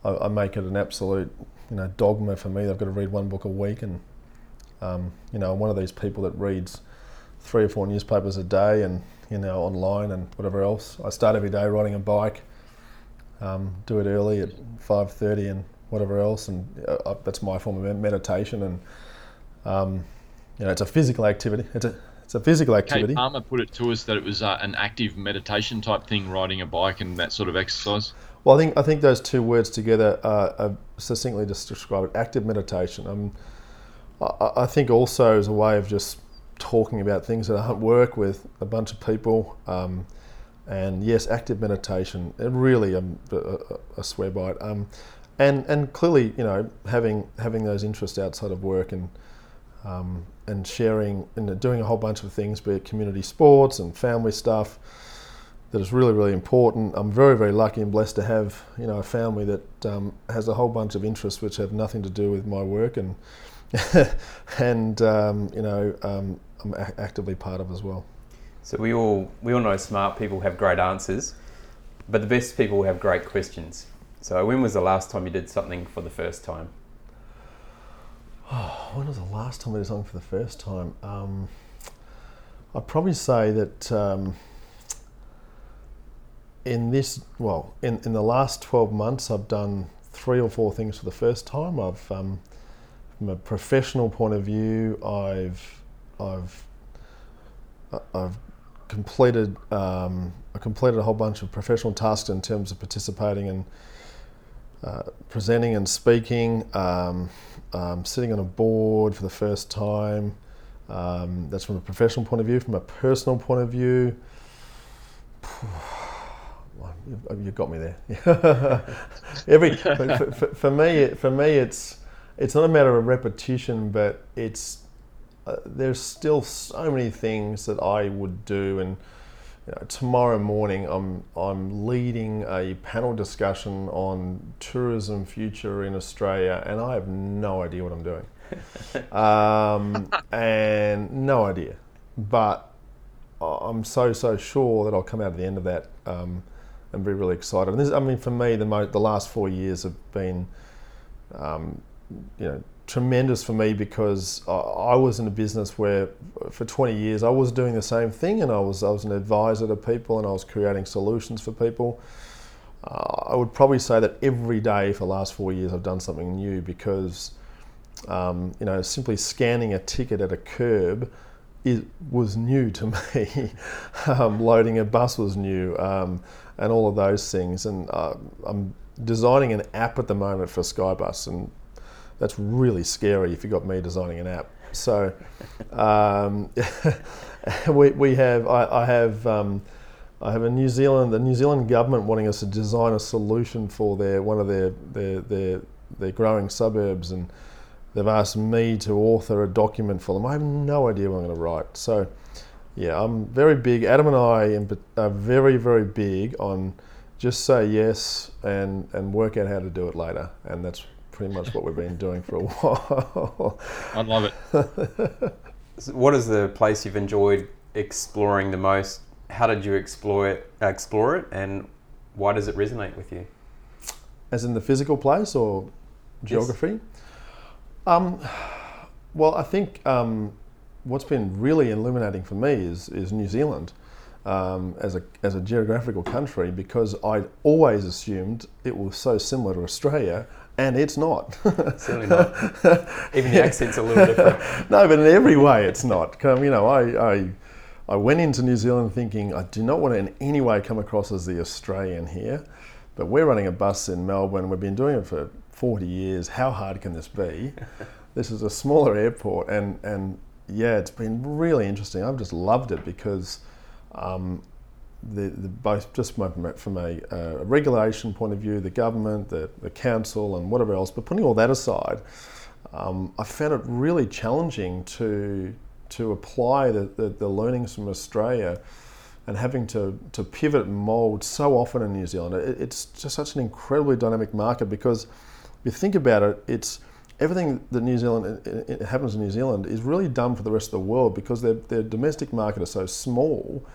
I, I, make it an absolute you know dogma for me. I've got to read one book a week, and um, you know I'm one of these people that reads three or four newspapers a day, and you know online and whatever else. I start every day riding a bike um, do it early at 5.30 and whatever else and uh, that's my form of meditation and um, you know it's a physical activity it's a it's a physical activity. Kate Palmer put it to us that it was uh, an active meditation type thing, riding a bike and that sort of exercise. Well, I think I think those two words together are succinctly just describe it. Active meditation. Um, I, I think also as a way of just talking about things that aren't work with a bunch of people. Um, and yes, active meditation, really um, a, a, swear by it. Um, and and clearly, you know, having having those interests outside of work and um, and sharing and doing a whole bunch of things, be it community sports and family stuff. That is really, really important. I'm very, very lucky and blessed to have, you know, a family that um, has a whole bunch of interests which have nothing to do with my work, and and um, you know, um, I'm a- actively part of as well. So we all we all know smart people have great answers, but the best people have great questions. So when was the last time you did something for the first time? Oh, when was the last time I did something for the first time? Um, I'd probably say that um, in this, well, in, in the last 12 months, I've done three or four things for the first time. I've, um, from a professional point of view, I've, I've, I've completed, um, I completed a whole bunch of professional tasks in terms of participating in uh, presenting and speaking, um, um, sitting on a board for the first time. Um, that's from a professional point of view. From a personal point of view, you've got me there. Every for, for, for, me, for me, it's it's not a matter of repetition, but it's uh, there's still so many things that I would do and you know, tomorrow morning, I'm I'm leading a panel discussion on tourism future in Australia, and I have no idea what I'm doing, um, and no idea. But I'm so so sure that I'll come out at the end of that um, and be really excited. And this, I mean, for me, the mo- the last four years have been, um, you know, tremendous for me because I, was in a business where for 20 years I was doing the same thing and I was, I was an advisor to people and I was creating solutions for people. Uh, I would probably say that every day for the last four years I've done something new because um, you know simply scanning a ticket at a curb it was new to me. um, loading a bus was new, um, and all of those things. And uh, I'm designing an app at the moment for Skybus, and that's really scary if you've got me designing an app. So um, we, we have, I, I have, um, I have a New Zealand, the New Zealand government wanting us to design a solution for their one of their their their, their growing suburbs, and they've asked me to author a document for them. I have no idea what I'm going to write. So yeah, I'm very big. Adam and I are very very big on just say yes and and work out how to do it later, and that's pretty much what we've been doing for a while. I love it. what is the place you've enjoyed exploring the most? How did you explore it, explore it, and why does it resonate with you? As in the physical place or geography? Yes. Um, well, I think um, what's been really illuminating for me is, is New Zealand. Um, as a as a geographical country because I'd always assumed it was so similar to Australia and it's not. Certainly not. Even the accent's a little different. no, but in every way it's not. you know, I, I, I went into New Zealand thinking I do not want to in any way come across as the Australian here, but we're running a bus in Melbourne. We've been doing it for 40 years. How hard can this be? this is a smaller airport, and and yeah, it's been really interesting. I've just loved it because um, the, the, both just from a, a, regulation point of view, the government, the, the council, and whatever else. But putting all that aside, um, I found it really challenging to to apply the, the, the, learnings from Australia and having to, to pivot and mould so often in New Zealand. It, it's just such an incredibly dynamic market because if you think about it, it's everything that New Zealand it, it happens in New Zealand is really done for the rest of the world because their, their domestic market is so small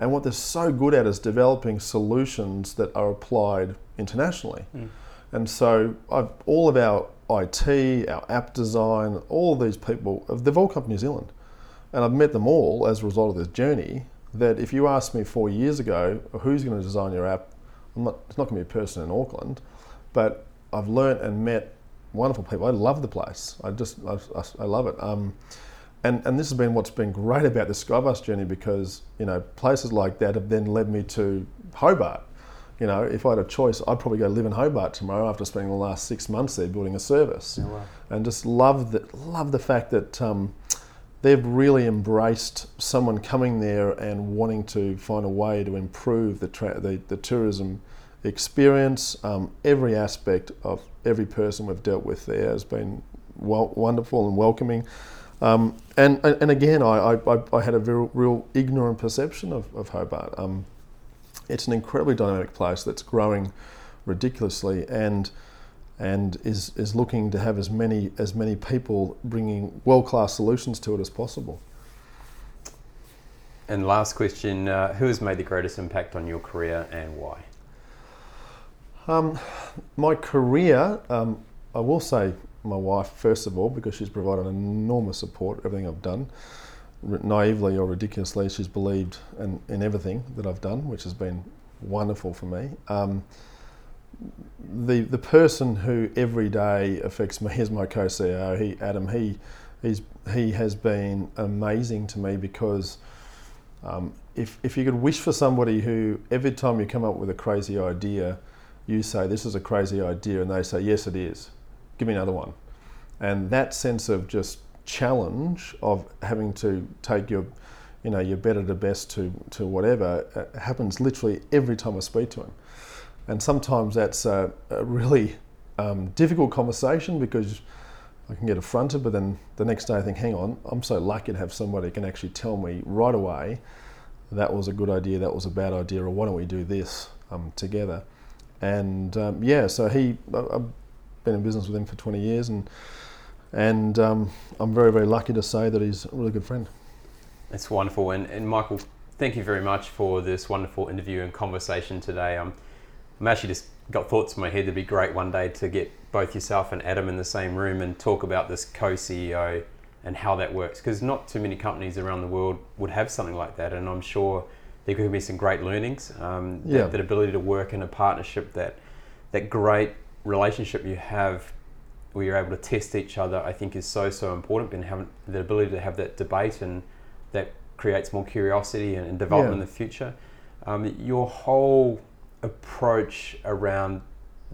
and what they're so good at is developing solutions that are applied internationally. Mm. And so I've, all of our IT, our app design, all these people, they've all come from New Zealand. And I've met them all as a result of this journey. That if you asked me four years ago, who's going to design your app, not, it's not going to be a person in Auckland, but I've learnt and met wonderful people. I love the place. I just, I, I love it. Um, and, and this has been what's been great about the Skybus journey because you know places like that have then led me to Hobart. You know, if I had a choice, I'd probably go live in Hobart tomorrow after spending the last six months there building a service, oh, wow. and just love the love the fact that um, they've really embraced someone coming there and wanting to find a way to improve the tra- the, the, tourism experience. Um, every aspect of every person we've dealt with there has been well, wonderful and welcoming. Um, and, and again, I, I, I had a real, real ignorant perception of, of Hobart. Um, it's an incredibly dynamic place that's growing ridiculously and and is, is looking to have as many as many people bringing world class solutions to it as possible. And last question: uh, Who has made the greatest impact on your career and why? Um, my career, um, I will say my wife first of all because she's provided enormous support everything I've done. Naively or ridiculously, she's believed in, in everything that I've done, which has been wonderful for me. Um, the the person who every day affects me is my co-CEO. He Adam. He he's he has been amazing to me because um, if if you could wish for somebody who every time you come up with a crazy idea, you say this is a crazy idea, and they say yes it is. Give me another one, and that sense of just challenge of having to take your you know your better to best to to whatever uh, happens literally every time I speak to him and sometimes that's a, a really um, difficult conversation because I can get affronted, but then the next day I think, hang on, I'm so lucky to have somebody who can actually tell me right away that was a good idea, that was a bad idea, or why don't we do this um, together? And um, yeah, so he, I've been in business with him for 20 years, and and um, I'm very very lucky to say that he's a really good friend. It's wonderful, and, and Michael, thank you very much for this wonderful interview and conversation today. Um, I'm actually just got thoughts in my head. It'd be great one day to get both yourself and Adam in the same room and talk about this co-CEO and how that works. Because not too many companies around the world would have something like that, and I'm sure there could be some great learnings. Um, yeah. that, that ability to work in a partnership, that that great relationship you have where you're able to test each other, I think is so so important. And having the ability to have that debate and that creates more curiosity and, and development yeah. in the future. Um, your whole approach around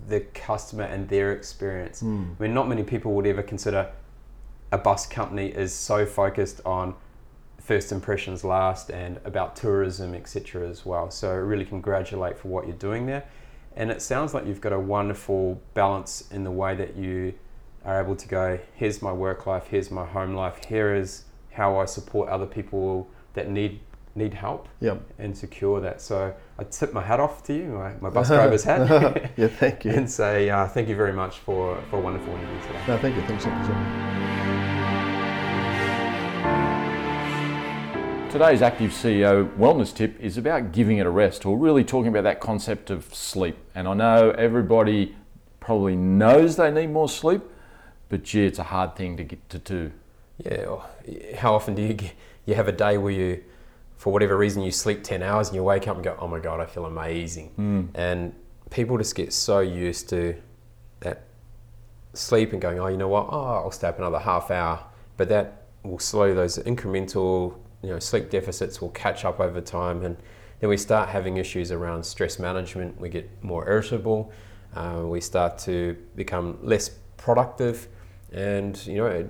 the customer and their experience. Mm. I mean, not many people would ever consider a bus company is so focused on first impressions last and about tourism, etc. as well. So, really congratulate for what you're doing there. And it sounds like you've got a wonderful balance in the way that you are able to go, here's my work life, here's my home life, here is how I support other people that need need help yep. and secure that. So I tip my hat off to you, my, my bus driver's hat. yeah, thank you. and say uh, thank you very much for, for a wonderful interview today. No, thank you. Thanks so Today's Active CEO wellness tip is about giving it a rest, or really talking about that concept of sleep. And I know everybody probably knows they need more sleep, but gee, it's a hard thing to get to do. Yeah, how often do you get, you have a day where you for whatever reason you sleep 10 hours and you wake up and go, oh my God, I feel amazing. Mm. And people just get so used to that sleep and going, oh, you know what, oh, I'll stay up another half hour. But that will slow those incremental, you know, sleep deficits will catch up over time. And then we start having issues around stress management. We get more irritable. Uh, we start to become less productive. And, you know,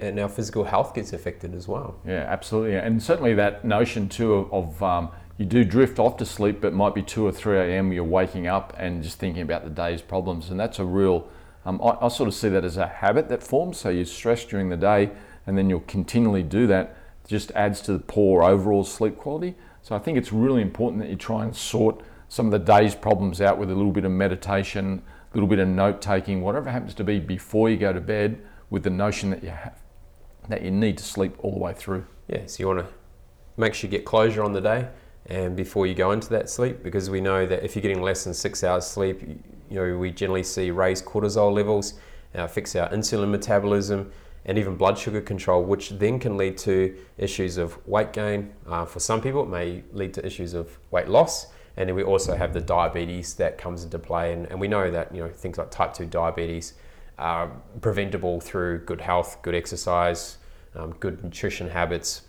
and our physical health gets affected as well. Yeah, absolutely. And certainly that notion too of, of um, you do drift off to sleep, but might be 2 or 3 a.m. you're waking up and just thinking about the day's problems. And that's a real, um, I, I, sort of see that as a habit that forms. So you stress during the day and then you'll continually do that. Just adds to the poor overall sleep quality. So I think it's really important that you try and sort some of the day's problems out with a little bit of meditation, a little bit of note taking, whatever happens to be before you go to bed with the notion that you have that you need to sleep all the way through. Yeah, so you want to make sure you get closure on the day and before you go into that sleep because we know that if you're getting less than six hours sleep, you know, we generally see raised cortisol levels, uh, affects our insulin metabolism and even blood sugar control, which then can lead to issues of weight gain. Uh, for some people, it may lead to issues of weight loss. And then we also have the diabetes that comes into play. And, and we know that, you know, things like type 2 diabetes are preventable through good health, good exercise, um, good nutrition habits.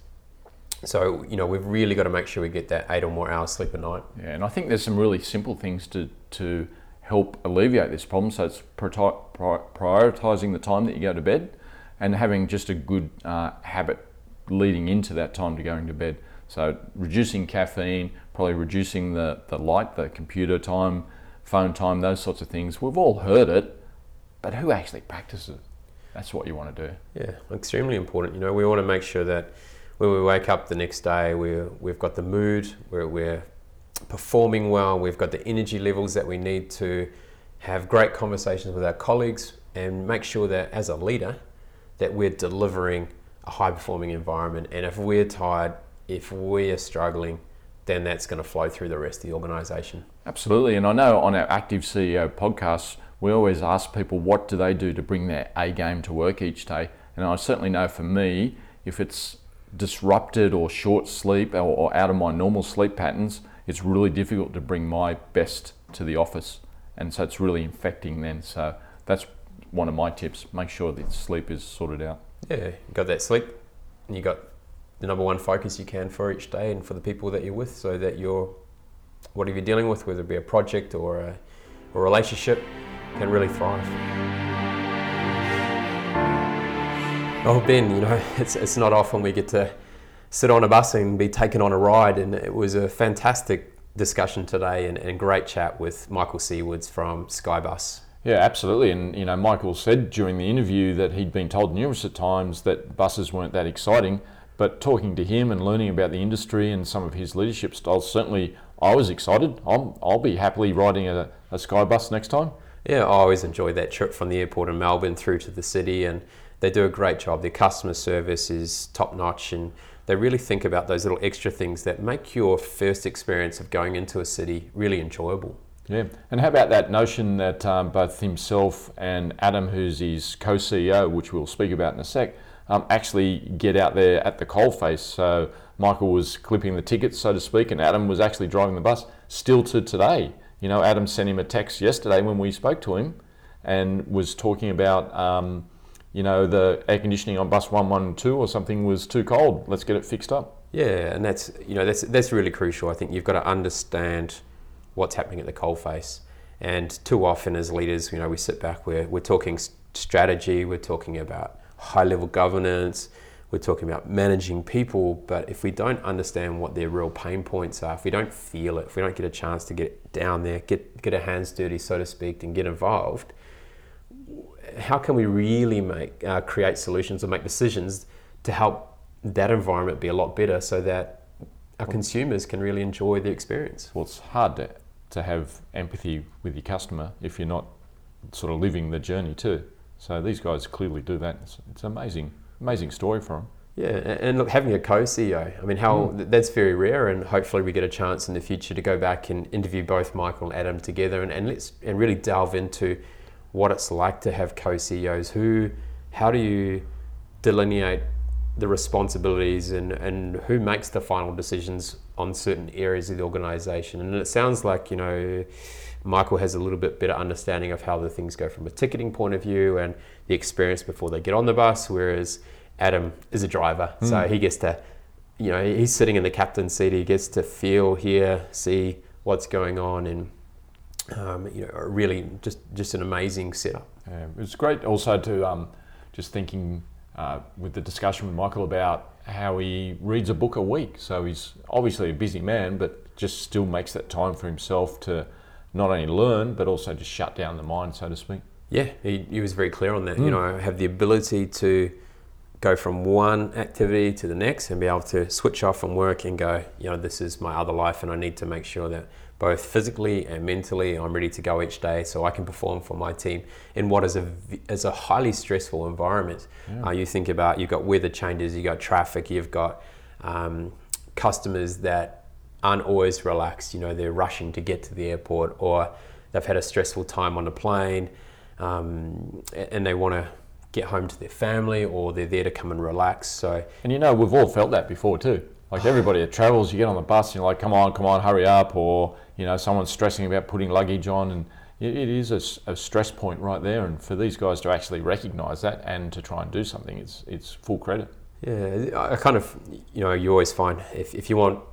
So, you know, we've really got to make sure we get that eight or more hours sleep a night. Yeah, and I think there's some really simple things to, to help alleviate this problem. So it's prioritizing the time that you go to bed and having just a good uh, habit leading into that time to going to bed. So reducing caffeine, probably reducing the, the light, the computer time, phone time, those sorts of things. We've all heard it, but who actually practices it? that's what you want to do. Yeah, extremely important. You know, we want to make sure that when we wake up the next day, we we've got the mood, we're, we're performing well, we've got the energy levels that we need to have great conversations with our colleagues, and make sure that as a leader, that we're delivering a high performing environment. And if we're tired, if we're struggling, then that's going to flow through the rest of the organization. Absolutely. And I know on our Active CEO podcast, we always ask people what do they do to bring their A game to work each day. And I certainly know for me, if it's disrupted or short sleep or, or out of my normal sleep patterns, it's really difficult to bring my best to the office. And so it's really infecting then. So that's one of my tips. Make sure that sleep is sorted out. Yeah, you got that sleep and you got the number one focus you can for each day and for the people that you're with so that you're whatever you're dealing with, whether it be a project or a, a relationship, can really thrive. Oh Ben, you know, it's it's not often we get to sit on a bus and be taken on a ride and it was a fantastic discussion today and, and great chat with Michael Sewards from Skybus. Yeah, absolutely. And you know, Michael said during the interview that he'd been told numerous times that buses weren't that exciting. But talking to him and learning about the industry and some of his leadership styles, certainly I was excited. I'll, I'll be happily riding a, a Sky bus next time. Yeah, I always enjoy that trip from the airport in Melbourne through to the city, and they do a great job. Their customer service is top notch, and they really think about those little extra things that make your first experience of going into a city really enjoyable. Yeah, and how about that notion that um, both himself and Adam, who's his co CEO, which we'll speak about in a sec, um, actually get out there at the coalface. So Michael was clipping the tickets, so to speak, and Adam was actually driving the bus. Still to today, you know, Adam sent him a text yesterday when we spoke to him, and was talking about, um, you know, the air conditioning on bus one one two or something was too cold. Let's get it fixed up. Yeah, and that's you know that's that's really crucial. I think you've got to understand what's happening at the coalface. And too often as leaders, you know, we sit back, we're, we're talking strategy, we're talking about high level governance, we're talking about managing people, but if we don't understand what their real pain points are, if we don't feel it, if we don't get a chance to get down there, get get our hands dirty, so to speak, and get involved, how can we really make uh, create solutions or make decisions to help that environment be a lot better, so that our consumers can really enjoy the experience? Well, it's hard to to have empathy with your customer if you're not sort of living the journey too. So these guys clearly do that. It's, it's amazing, amazing story for them. Yeah, and look, having a co-CEO, I mean, how mm. that's very rare, and hopefully we get a chance in the future to go back and interview both Michael and Adam together, and, and let's and really delve into what it's like to have co-CEOs. Who, how do you delineate the responsibilities, and and who makes the final decisions on certain areas of the organisation? And it sounds like you know Michael has a little bit better understanding of how the things go from a ticketing point of view and the experience before they get on the bus, whereas Adam is a driver, mm. so he gets to, you know, he's sitting in the captain's seat. He gets to feel, hear, see what's going on, and um, you know, really just just an amazing setup. Yeah, it's great also to um, just thinking uh, with the discussion with Michael about how he reads a book a week. So he's obviously a busy man, but just still makes that time for himself to not only learn but also just shut down the mind, so to speak. Yeah, he, he was very clear on that. Mm. You know, have the ability to go from one activity to the next and be able to switch off from work and go, you know, this is my other life, and I need to make sure that both physically and mentally I'm ready to go each day so I can perform for my team in what is a is a highly stressful environment. Yeah. Uh, you think about you've got weather changes, you've got traffic, you've got um, customers that aren't always relaxed. You know, they're rushing to get to the airport or they've had a stressful time on the plane um, and they want to get home to their family or they're there to come and relax. So, and you know, we've all felt that before too. Like everybody that travels, you get on the bus and you're like, come on, come on, hurry up. Or, you know, someone's stressing about putting luggage on. And it is a, a stress point right there. And for these guys to actually recognize that and to try and do something, it's, it's full credit. Yeah, I kind of, you know, you always find if, if you want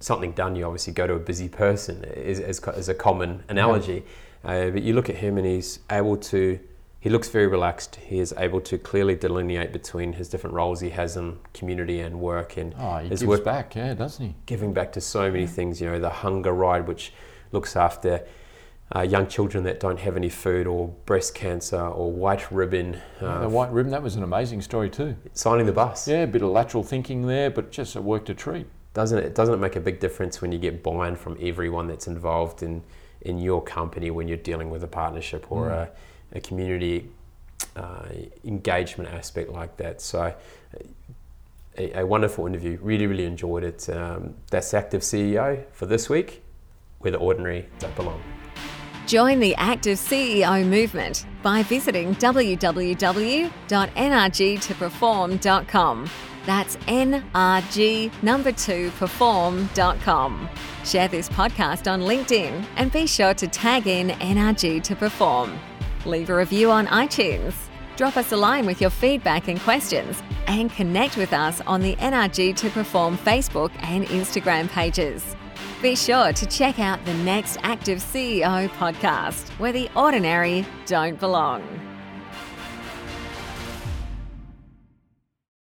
something done, you obviously go to a busy person, is, is, is a common analogy. Uh, but you look at him and he's able to, he looks very relaxed. He is able to clearly delineate between his different roles he has in community and work. And oh, he his gives work, back, yeah, doesn't he? Giving back to so many things, you know, the hunger ride, which looks after uh, young children that don't have any food, or breast cancer, or white ribbon. Uh, the white ribbon, that was an amazing story too. Signing the bus. Yeah, a bit of lateral thinking there, but just it worked a treat. Doesn't it? Doesn't it make a big difference when you get buy-in from everyone that's involved in in your company when you're dealing with a partnership or mm. a, a community uh, engagement aspect like that? So a, a, wonderful interview. Really, really enjoyed it. Um, that's Active CEO for this week, where the ordinary don't belong. Join the Active CEO movement by visiting www.nrg2perform.com. That's nrg number 2 perform.com. Share this podcast on LinkedIn and be sure to tag in NRG to perform. Leave a review on iTunes Drop us a line with your feedback and questions and connect with us on the NRG to Perform Facebook and Instagram pages. Be sure to check out the next Active CEO podcast where the ordinary don't belong.